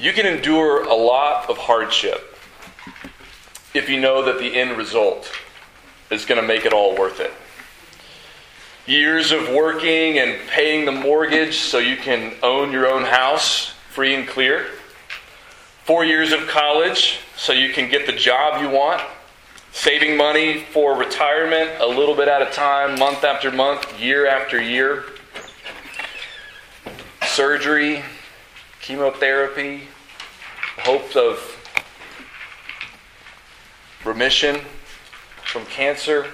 You can endure a lot of hardship if you know that the end result is going to make it all worth it. Years of working and paying the mortgage so you can own your own house free and clear. Four years of college so you can get the job you want. Saving money for retirement a little bit at a time, month after month, year after year. Surgery, chemotherapy, hopes of remission from cancer.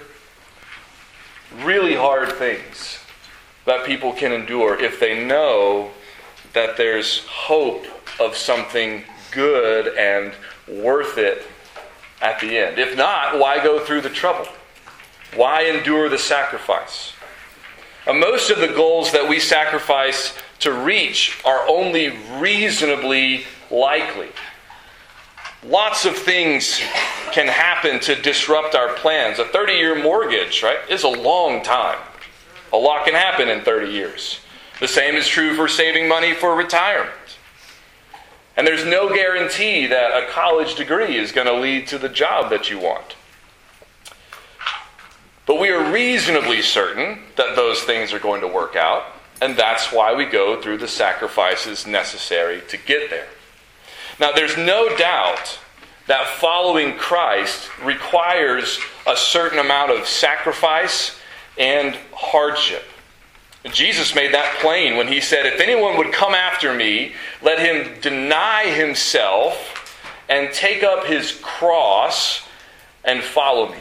Really hard things that people can endure if they know that there's hope of something good and worth it at the end. If not, why go through the trouble? Why endure the sacrifice? And most of the goals that we sacrifice to reach are only reasonably likely. Lots of things can happen to disrupt our plans. A 30 year mortgage, right, is a long time. A lot can happen in 30 years. The same is true for saving money for retirement. And there's no guarantee that a college degree is going to lead to the job that you want. But we are reasonably certain that those things are going to work out, and that's why we go through the sacrifices necessary to get there. Now, there's no doubt that following Christ requires a certain amount of sacrifice and hardship. Jesus made that plain when he said, If anyone would come after me, let him deny himself and take up his cross and follow me.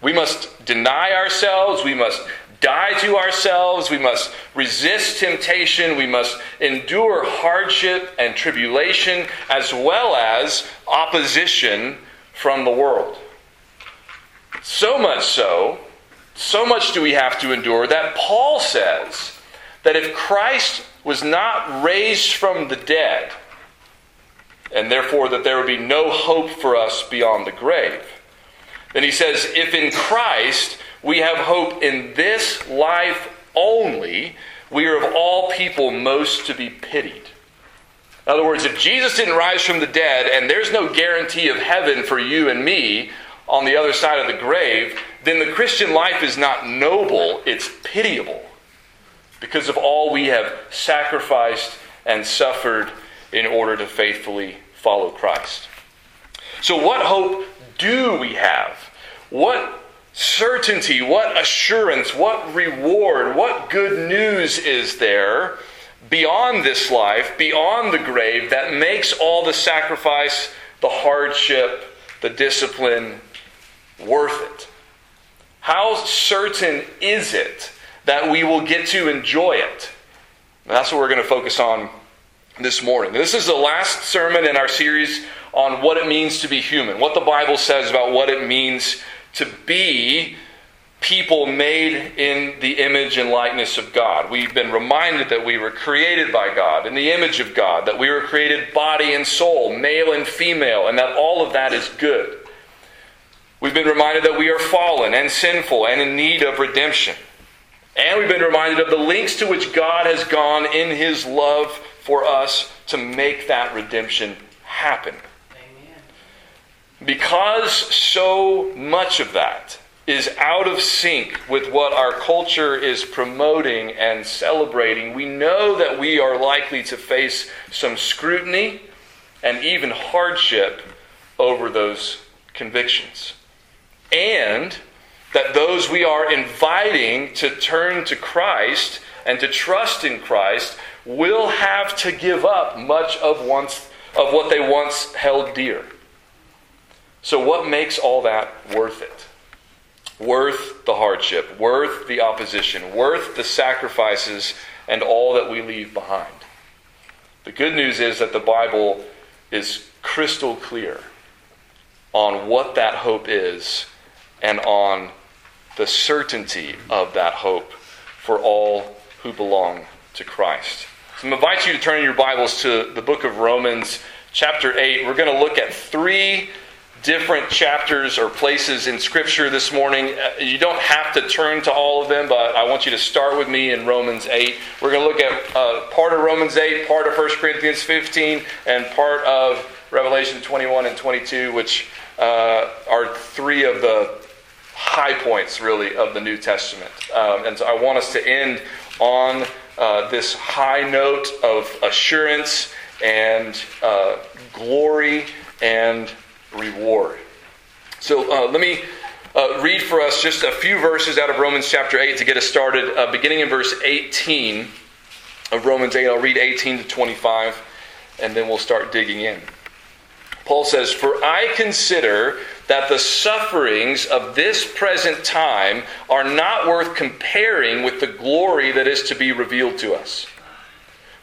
We must deny ourselves. We must die to ourselves. We must resist temptation. We must endure hardship and tribulation as well as opposition from the world. So much so so much do we have to endure that Paul says that if Christ was not raised from the dead, and therefore that there would be no hope for us beyond the grave, then he says, if in Christ we have hope in this life only, we are of all people most to be pitied. In other words, if Jesus didn't rise from the dead and there's no guarantee of heaven for you and me on the other side of the grave, then the Christian life is not noble, it's pitiable because of all we have sacrificed and suffered in order to faithfully follow Christ. So, what hope do we have? What certainty, what assurance, what reward, what good news is there beyond this life, beyond the grave, that makes all the sacrifice, the hardship, the discipline worth it? How certain is it that we will get to enjoy it? that's what we're going to focus on this morning. This is the last sermon in our series on what it means to be human, what the Bible says about what it means to be people made in the image and likeness of God. We've been reminded that we were created by God in the image of God, that we were created body and soul, male and female, and that all of that is good. We've been reminded that we are fallen and sinful and in need of redemption. And we've been reminded of the lengths to which God has gone in his love for us to make that redemption happen. Because so much of that is out of sync with what our culture is promoting and celebrating, we know that we are likely to face some scrutiny and even hardship over those convictions and that those we are inviting to turn to Christ and to trust in Christ will have to give up much of once of what they once held dear. So what makes all that worth it? Worth the hardship, worth the opposition, worth the sacrifices and all that we leave behind. The good news is that the Bible is crystal clear on what that hope is and on the certainty of that hope for all who belong to Christ. So I'm invite you to turn your Bibles to the book of Romans, chapter 8. We're going to look at three different chapters or places in Scripture this morning. Uh, you don't have to turn to all of them, but I want you to start with me in Romans 8. We're going to look at uh, part of Romans 8, part of 1 Corinthians 15, and part of Revelation 21 and 22, which uh, are three of the high points, really, of the New Testament. Um, and so I want us to end on uh, this high note of assurance and uh, glory and reward. So uh, let me uh, read for us just a few verses out of Romans chapter 8 to get us started, uh, beginning in verse 18 of Romans 8. I'll read 18 to 25, and then we'll start digging in. Paul says, For I consider that the sufferings of this present time are not worth comparing with the glory that is to be revealed to us.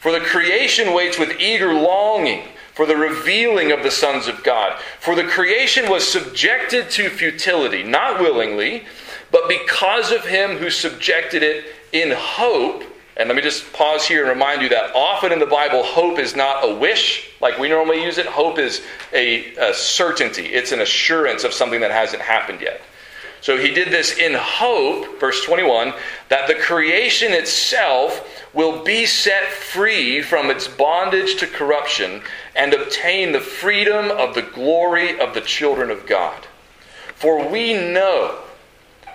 For the creation waits with eager longing for the revealing of the sons of God. For the creation was subjected to futility, not willingly, but because of him who subjected it in hope. And let me just pause here and remind you that often in the Bible, hope is not a wish like we normally use it. Hope is a, a certainty, it's an assurance of something that hasn't happened yet. So he did this in hope, verse 21, that the creation itself will be set free from its bondage to corruption and obtain the freedom of the glory of the children of God. For we know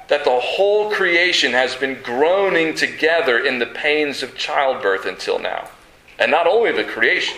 that the whole creation has been groaning together in the pains of childbirth until now. And not only the creation,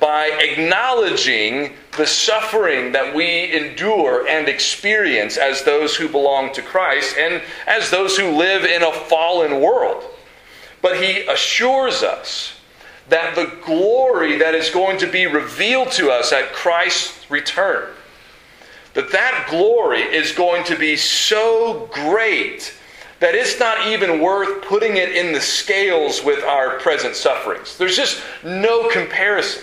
by acknowledging the suffering that we endure and experience as those who belong to Christ and as those who live in a fallen world. But he assures us that the glory that is going to be revealed to us at Christ's return, that that glory is going to be so great that it's not even worth putting it in the scales with our present sufferings. There's just no comparison.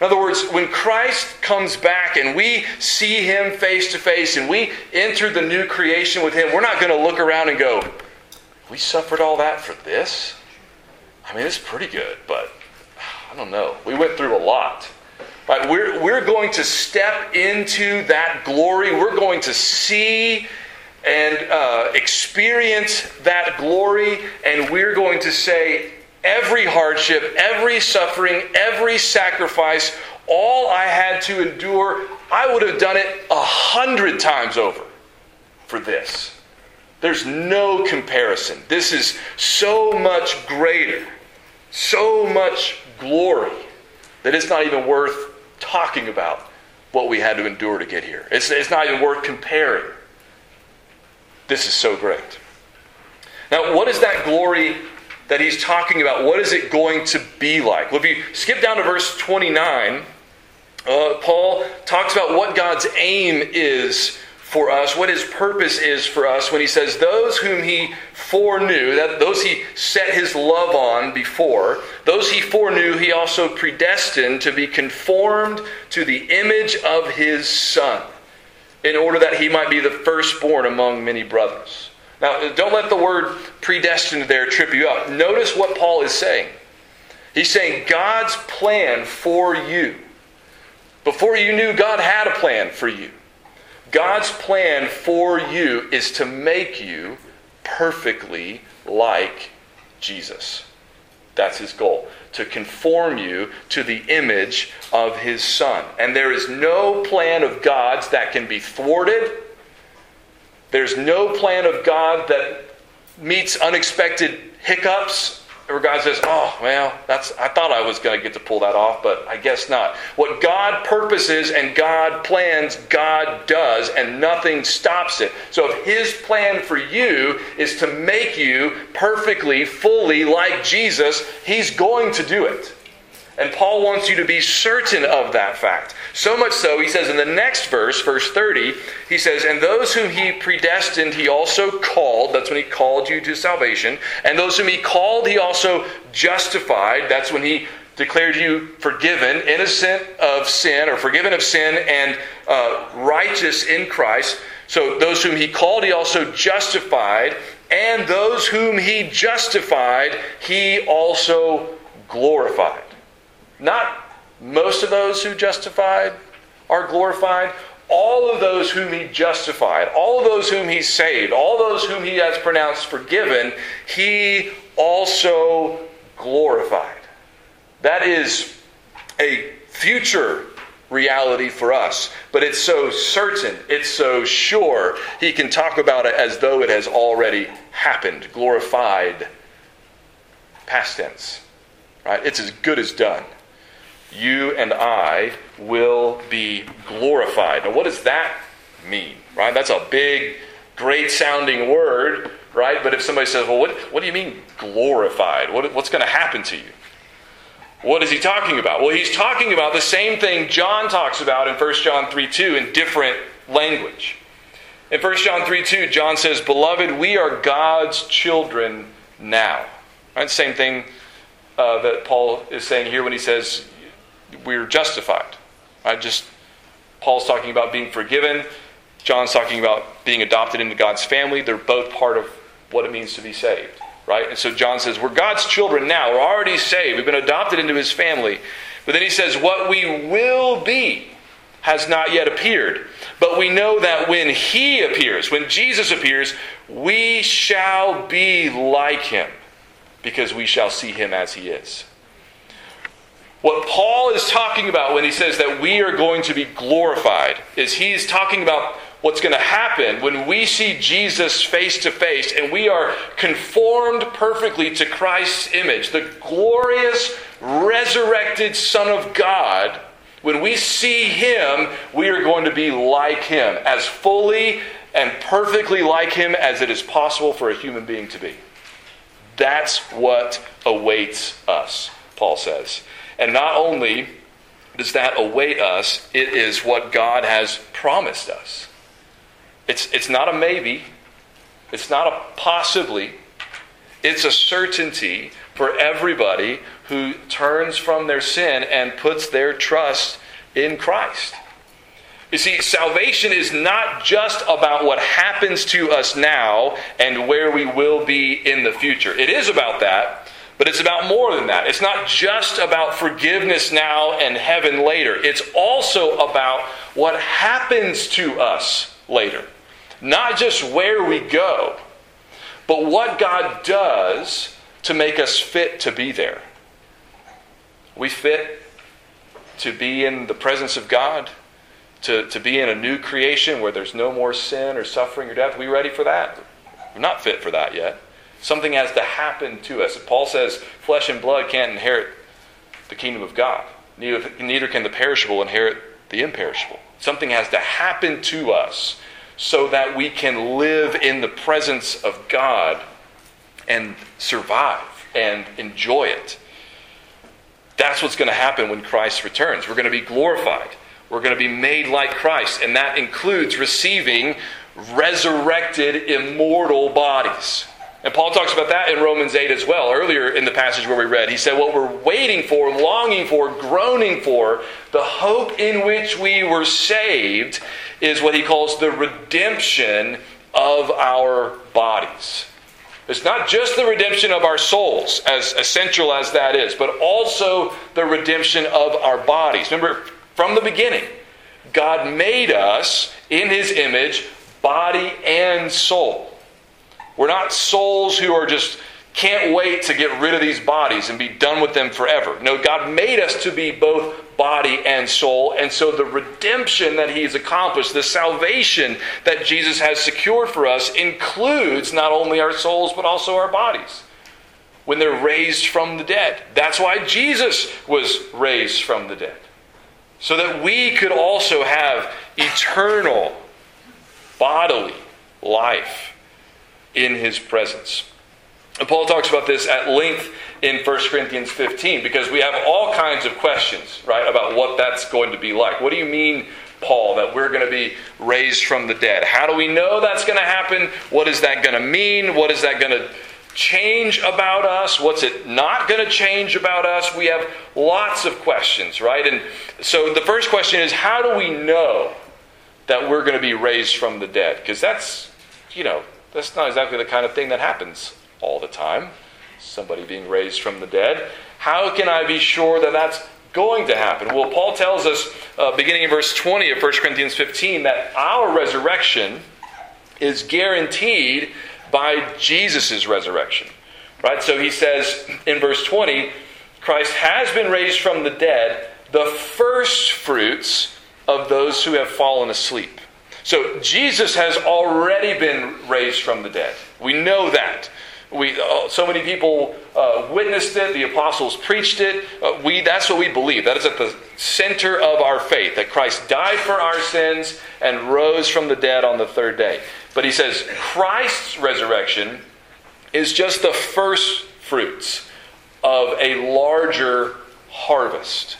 In other words, when Christ comes back and we see him face to face and we enter the new creation with him, we're not going to look around and go, We suffered all that for this? I mean, it's pretty good, but I don't know. We went through a lot. Right? We're, we're going to step into that glory. We're going to see and uh, experience that glory, and we're going to say, every hardship, every suffering, every sacrifice, all I had to endure, I would have done it a hundred times over for this. There's no comparison. This is so much greater, so much glory that it's not even worth talking about what we had to endure to get here. It's, it's not even worth comparing. This is so great. Now, what is that glory that he's talking about what is it going to be like. Well, if you skip down to verse 29, uh, Paul talks about what God's aim is for us, what his purpose is for us when he says, Those whom he foreknew, that those he set his love on before, those he foreknew, he also predestined to be conformed to the image of his Son, in order that he might be the firstborn among many brothers. Now, don't let the word predestined there trip you up. Notice what Paul is saying. He's saying God's plan for you. Before you knew God had a plan for you, God's plan for you is to make you perfectly like Jesus. That's his goal, to conform you to the image of his Son. And there is no plan of God's that can be thwarted there's no plan of God that meets unexpected hiccups where God says, "Oh, well, that's I thought I was going to get to pull that off, but I guess not." What God purposes and God plans, God does, and nothing stops it. So if his plan for you is to make you perfectly, fully like Jesus, he's going to do it. And Paul wants you to be certain of that fact. So much so, he says in the next verse, verse 30, he says, And those whom he predestined, he also called. That's when he called you to salvation. And those whom he called, he also justified. That's when he declared you forgiven, innocent of sin, or forgiven of sin, and uh, righteous in Christ. So those whom he called, he also justified. And those whom he justified, he also glorified. Not most of those who justified are glorified. All of those whom he justified, all of those whom he saved, all those whom he has pronounced forgiven, he also glorified. That is a future reality for us, but it's so certain, it's so sure, he can talk about it as though it has already happened, glorified, past tense. Right? It's as good as done. You and I will be glorified. Now, what does that mean? Right? That's a big, great sounding word, right? But if somebody says, well, what, what do you mean glorified? What, what's going to happen to you? What is he talking about? Well, he's talking about the same thing John talks about in 1 John 3 2 in different language. In 1 John 3 2, John says, Beloved, we are God's children now. Right? Same thing uh, that Paul is saying here when he says we're justified. Right? Just Paul's talking about being forgiven. John's talking about being adopted into God's family. They're both part of what it means to be saved. Right? And so John says, We're God's children now. We're already saved. We've been adopted into his family. But then he says, What we will be has not yet appeared. But we know that when he appears, when Jesus appears, we shall be like him because we shall see him as he is. What Paul is talking about when he says that we are going to be glorified is he's talking about what's going to happen when we see Jesus face to face and we are conformed perfectly to Christ's image, the glorious resurrected Son of God. When we see him, we are going to be like him, as fully and perfectly like him as it is possible for a human being to be. That's what awaits us, Paul says. And not only does that await us, it is what God has promised us. It's, it's not a maybe, it's not a possibly, it's a certainty for everybody who turns from their sin and puts their trust in Christ. You see, salvation is not just about what happens to us now and where we will be in the future. It is about that, but it's about more than that. It's not just about forgiveness now and heaven later. It's also about what happens to us later. Not just where we go, but what God does to make us fit to be there. We fit to be in the presence of God to, to be in a new creation where there's no more sin or suffering or death. We ready for that? We're not fit for that yet. Something has to happen to us. Paul says flesh and blood can't inherit the kingdom of God, neither, can the perishable inherit the imperishable. Something has to happen to us so that we can live in the presence of God and survive and enjoy it. That's what's going to happen when Christ returns. We're going to be glorified. We're going to be made like Christ, and that includes receiving resurrected, immortal bodies. And Paul talks about that in Romans 8 as well. Earlier in the passage where we read, he said, What we're waiting for, longing for, groaning for, the hope in which we were saved, is what he calls the redemption of our bodies. It's not just the redemption of our souls, as essential as that is, but also the redemption of our bodies. Remember, from the beginning, God made us in his image, body and soul. We're not souls who are just can't wait to get rid of these bodies and be done with them forever. No, God made us to be both body and soul. And so the redemption that He's accomplished, the salvation that Jesus has secured for us, includes not only our souls, but also our bodies when they're raised from the dead. That's why Jesus was raised from the dead so that we could also have eternal bodily life in his presence. And Paul talks about this at length in 1 Corinthians 15 because we have all kinds of questions, right, about what that's going to be like. What do you mean, Paul, that we're going to be raised from the dead? How do we know that's going to happen? What is that going to mean? What is that going to change about us? What's it not going to change about us? We have lots of questions, right? And so the first question is how do we know that we're going to be raised from the dead? Because that's, you know, that's not exactly the kind of thing that happens all the time. Somebody being raised from the dead. How can I be sure that that's going to happen? Well, Paul tells us, uh, beginning in verse 20 of 1 Corinthians 15, that our resurrection is guaranteed by Jesus' resurrection. Right? So he says in verse 20, Christ has been raised from the dead, the first fruits of those who have fallen asleep. So Jesus has already been raised from the dead. We know that. We, uh, so many people uh, witnessed it. The apostles preached it. Uh, we, that's what we believe. That is at the center of our faith that Christ died for our sins and rose from the dead on the third day. But he says Christ's resurrection is just the first fruits of a larger harvest.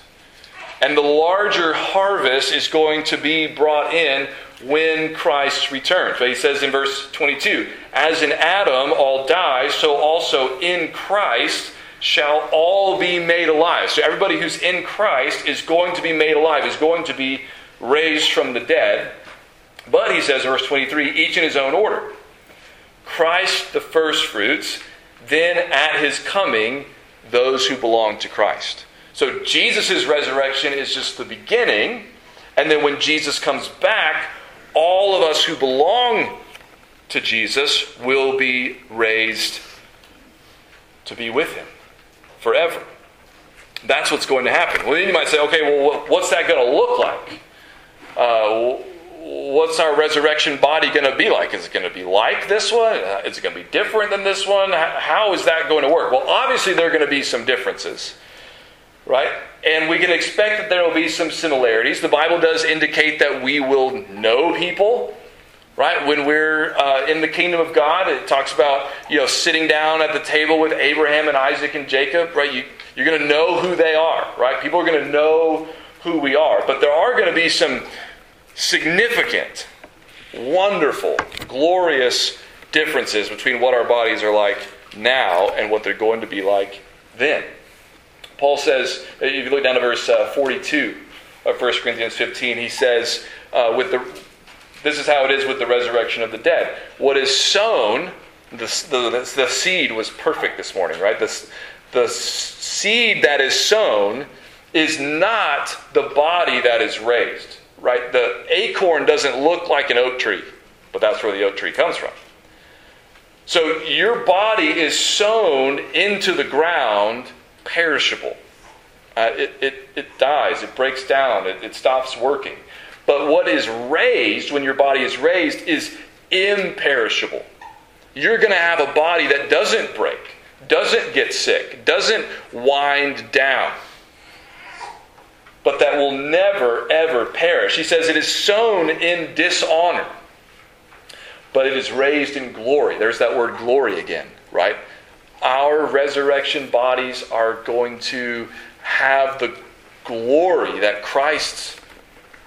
And the larger harvest is going to be brought in when Christ returns. But he says in verse 22 As in Adam all die, so also in Christ shall all be made alive. So everybody who's in Christ is going to be made alive, is going to be raised from the dead. But he says in verse 23 each in his own order. Christ the firstfruits, then at his coming, those who belong to Christ. So Jesus' resurrection is just the beginning. And then when Jesus comes back, all of us who belong to Jesus will be raised to be with him forever. That's what's going to happen. Well, then you might say, okay, well, what's that going to look like? Uh, what's our resurrection body going to be like? Is it going to be like this one? Uh, is it going to be different than this one? How is that going to work? Well, obviously, there are going to be some differences, right? And we can expect that there will be some similarities. The Bible does indicate that we will know people, right? When we're uh, in the kingdom of God, it talks about you know sitting down at the table with Abraham and Isaac and Jacob, right? You, you're going to know who they are, right? People are going to know who we are. But there are going to be some significant, wonderful, glorious differences between what our bodies are like now and what they're going to be like then. Paul says, if you look down to verse uh, 42 of 1 Corinthians 15, he says, uh, with the, this is how it is with the resurrection of the dead. What is sown, the, the, the seed was perfect this morning, right? The, the seed that is sown is not the body that is raised, right? The acorn doesn't look like an oak tree, but that's where the oak tree comes from. So your body is sown into the ground perishable. Uh, it, it, it dies, it breaks down, it, it stops working. But what is raised, when your body is raised, is imperishable. You're going to have a body that doesn't break, doesn't get sick, doesn't wind down, but that will never, ever perish. He says it is sown in dishonor, but it is raised in glory. There's that word glory again, right? Our resurrection bodies are going to have the glory that Christ's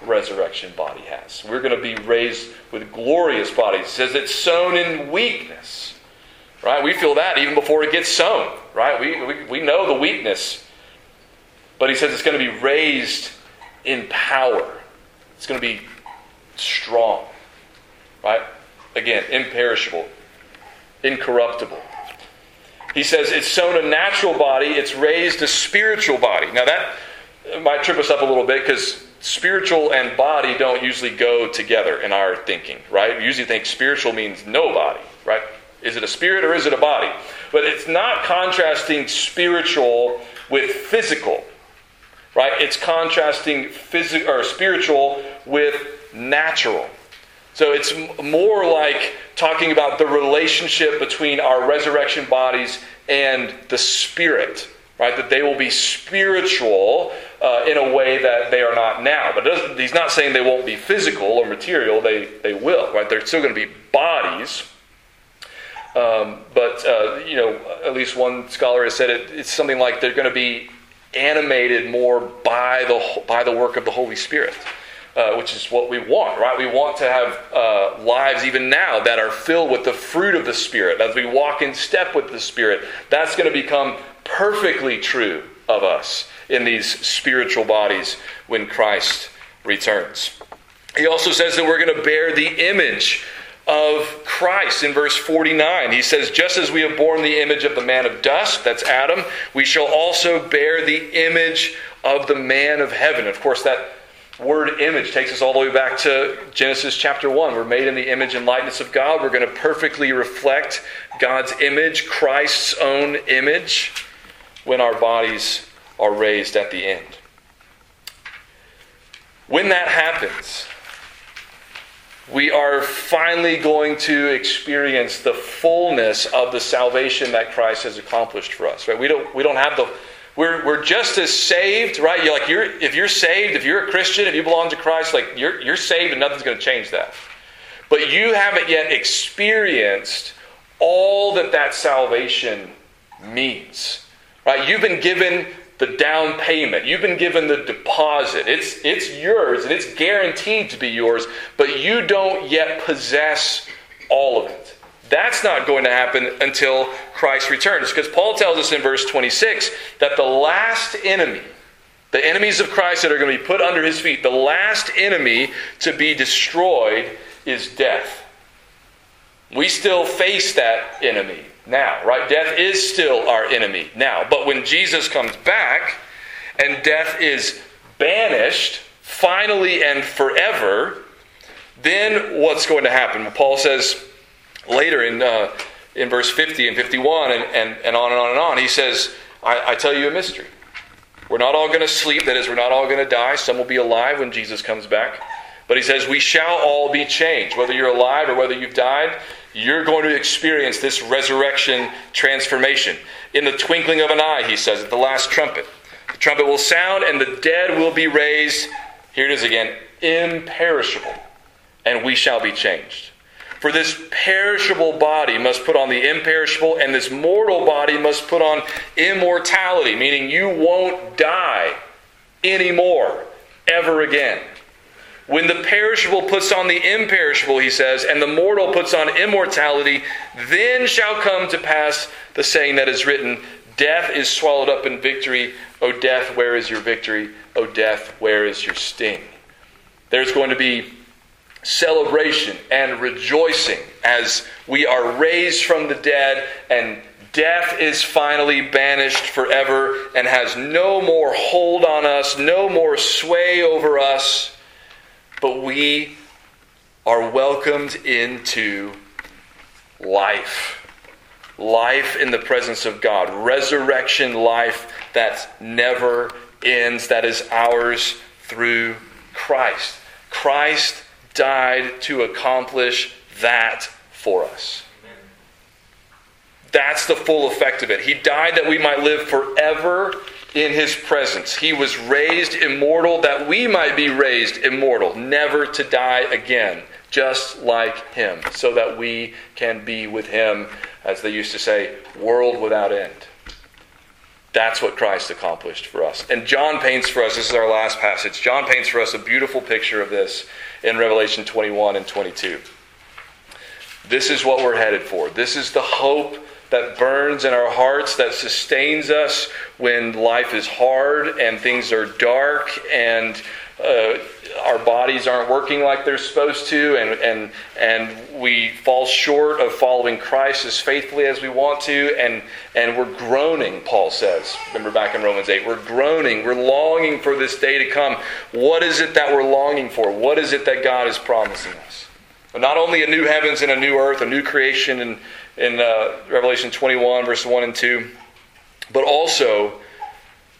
resurrection body has. We're going to be raised with glorious bodies. It says it's sown in weakness. Right? We feel that even before it gets sown. Right? We, we, we know the weakness. But he says it's going to be raised in power. It's going to be strong. Right? Again, imperishable, incorruptible. He says it's sown a natural body, it's raised a spiritual body. Now, that might trip us up a little bit because spiritual and body don't usually go together in our thinking, right? We usually think spiritual means no body, right? Is it a spirit or is it a body? But it's not contrasting spiritual with physical, right? It's contrasting physical or spiritual with natural. So it's more like talking about the relationship between our resurrection bodies and the spirit, right? That they will be spiritual uh, in a way that they are not now. But he's not saying they won't be physical or material, they, they will, right? They're still going to be bodies. Um, but uh, you know, at least one scholar has said it, it's something like they're going to be animated more by the by the work of the Holy Spirit, uh, which is what we want, right? We want to have uh, lives even now that are filled with the fruit of the Spirit. As we walk in step with the Spirit, that's going to become perfectly true of us in these spiritual bodies when Christ returns. He also says that we're going to bear the image of Christ in verse 49. He says, Just as we have borne the image of the man of dust, that's Adam, we shall also bear the image of the man of heaven. Of course, that word image takes us all the way back to Genesis chapter 1. We're made in the image and likeness of God. We're going to perfectly reflect God's image, Christ's own image, when our bodies are raised at the end. When that happens, we are finally going to experience the fullness of the salvation that Christ has accomplished for us. Right? We don't we don't have the we're, we're just as saved, right? You're like you're if you're saved, if you're a Christian, if you belong to Christ, like you're you're saved and nothing's going to change that. But you haven't yet experienced all that that salvation means. Right? You've been given the down payment. You've been given the deposit. It's, it's yours and it's guaranteed to be yours, but you don't yet possess all of it. That's not going to happen until Christ returns. Because Paul tells us in verse 26 that the last enemy, the enemies of Christ that are going to be put under his feet, the last enemy to be destroyed is death. We still face that enemy now, right? Death is still our enemy now. But when Jesus comes back and death is banished, finally and forever, then what's going to happen? Paul says later in, uh, in verse 50 and 51 and, and, and on and on and on, he says, I, I tell you a mystery. We're not all going to sleep, that is, we're not all going to die. Some will be alive when Jesus comes back. But he says, We shall all be changed. Whether you're alive or whether you've died, you're going to experience this resurrection transformation. In the twinkling of an eye, he says, at the last trumpet. The trumpet will sound, and the dead will be raised. Here it is again imperishable, and we shall be changed. For this perishable body must put on the imperishable, and this mortal body must put on immortality, meaning you won't die anymore, ever again. When the perishable puts on the imperishable, he says, and the mortal puts on immortality, then shall come to pass the saying that is written Death is swallowed up in victory. O death, where is your victory? O death, where is your sting? There's going to be celebration and rejoicing as we are raised from the dead and death is finally banished forever and has no more hold on us, no more sway over us but we are welcomed into life. Life in the presence of God. Resurrection life that never ends, that is ours through Christ. Christ died to accomplish that for us. That's the full effect of it. He died that we might live forever in his presence. He was raised immortal that we might be raised immortal, never to die again, just like him, so that we can be with him, as they used to say, world without end. That's what Christ accomplished for us. And John paints for us, this is our last passage, John paints for us a beautiful picture of this in Revelation 21 and 22. This is what we're headed for. This is the hope that burns in our hearts, that sustains us when life is hard and things are dark and uh, our bodies aren't working like they're supposed to, and, and, and we fall short of following Christ as faithfully as we want to, and, and we're groaning, Paul says. Remember back in Romans 8, we're groaning, we're longing for this day to come. What is it that we're longing for? What is it that God is promising us? Not only a new heavens and a new earth, a new creation and in uh, Revelation 21, verse 1 and 2, but also,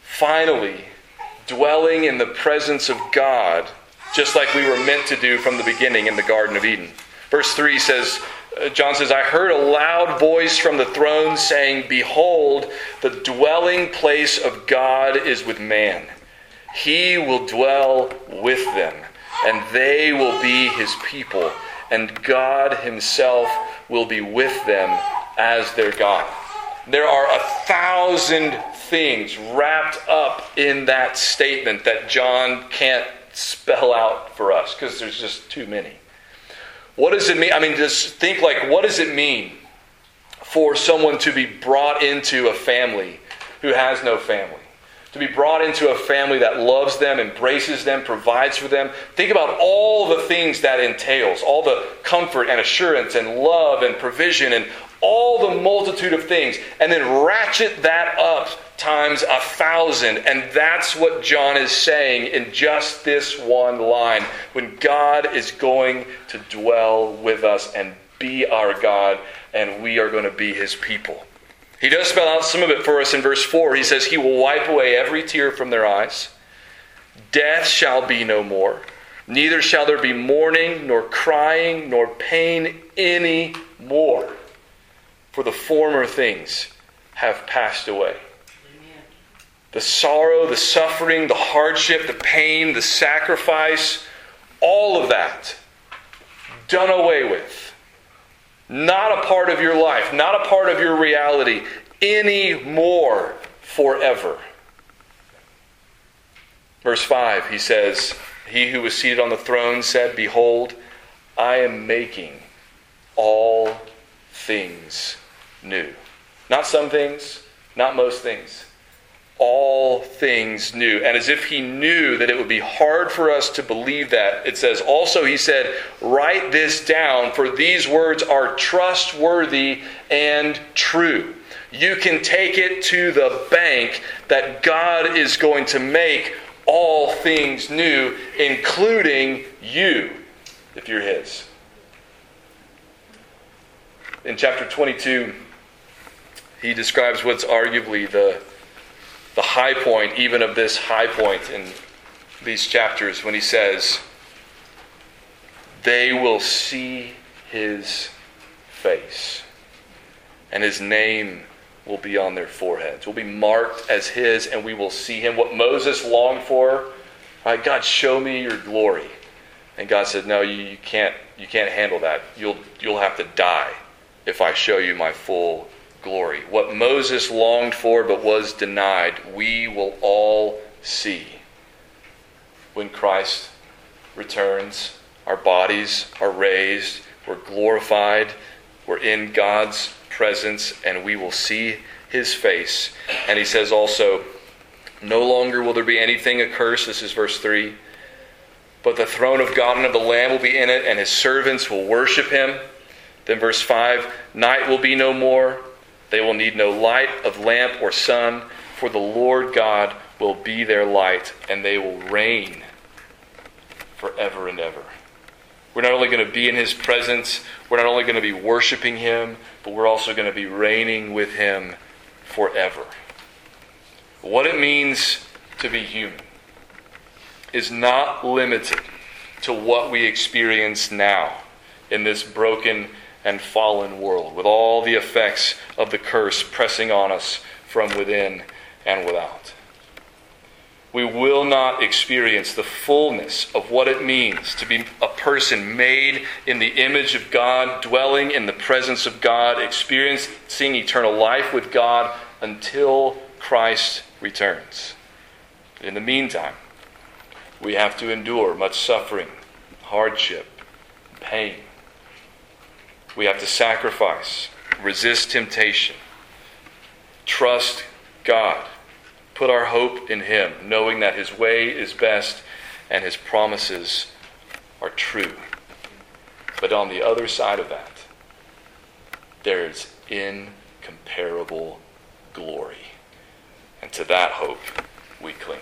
finally, dwelling in the presence of God, just like we were meant to do from the beginning in the Garden of Eden. Verse 3 says, uh, John says, I heard a loud voice from the throne saying, Behold, the dwelling place of God is with man. He will dwell with them, and they will be his people, and God himself will be with them as their God. There are a thousand things wrapped up in that statement that John can't spell out for us because there's just too many. What does it mean? I mean, just think like, what does it mean for someone to be brought into a family who has no family? To be brought into a family that loves them, embraces them, provides for them. Think about all the things that entails, all the comfort and assurance and love and provision and all the multitude of things, and then ratchet that up times a thousand. And that's what John is saying in just this one line. When God is going to dwell with us and be our God, and we are going to be his people. He does spell out some of it for us in verse 4. He says, He will wipe away every tear from their eyes. Death shall be no more. Neither shall there be mourning, nor crying, nor pain any more for the former things have passed away. The sorrow, the suffering, the hardship, the pain, the sacrifice, all of that done away with. Not a part of your life, not a part of your reality anymore forever. Verse 5, he says, He who was seated on the throne said, Behold, I am making all things new. Not some things, not most things. All things new. And as if he knew that it would be hard for us to believe that, it says, also, he said, Write this down, for these words are trustworthy and true. You can take it to the bank that God is going to make all things new, including you, if you're His. In chapter 22, he describes what's arguably the, the high point, even of this high point in these chapters, when he says, They will see his face, and his name will be on their foreheads, will be marked as his, and we will see him. What Moses longed for, right? God, show me your glory. And God said, No, you, you can't you can't handle that. You'll you'll have to die if I show you my full glory. What Moses longed for but was denied, we will all see when Christ returns. Our bodies are raised, we're glorified, we're in God's presence, and we will see his face. And he says also, No longer will there be anything accursed. This is verse 3. But the throne of God and of the Lamb will be in it, and his servants will worship him. Then, verse 5 Night will be no more. They will need no light of lamp or sun, for the Lord God will be their light, and they will reign forever and ever. We're not only going to be in His presence, we're not only going to be worshiping Him, but we're also going to be reigning with Him forever. What it means to be human is not limited to what we experience now in this broken and fallen world, with all the effects of the curse pressing on us from within and without. We will not experience the fullness of what it means to be a person made in the image of God, dwelling in the presence of God, experiencing eternal life with God until Christ returns. In the meantime, we have to endure much suffering, hardship, pain we have to sacrifice, resist temptation, trust God, put our hope in Him, knowing that His way is best and His promises are true. But on the other side of that, there is incomparable glory. And to that hope we cling.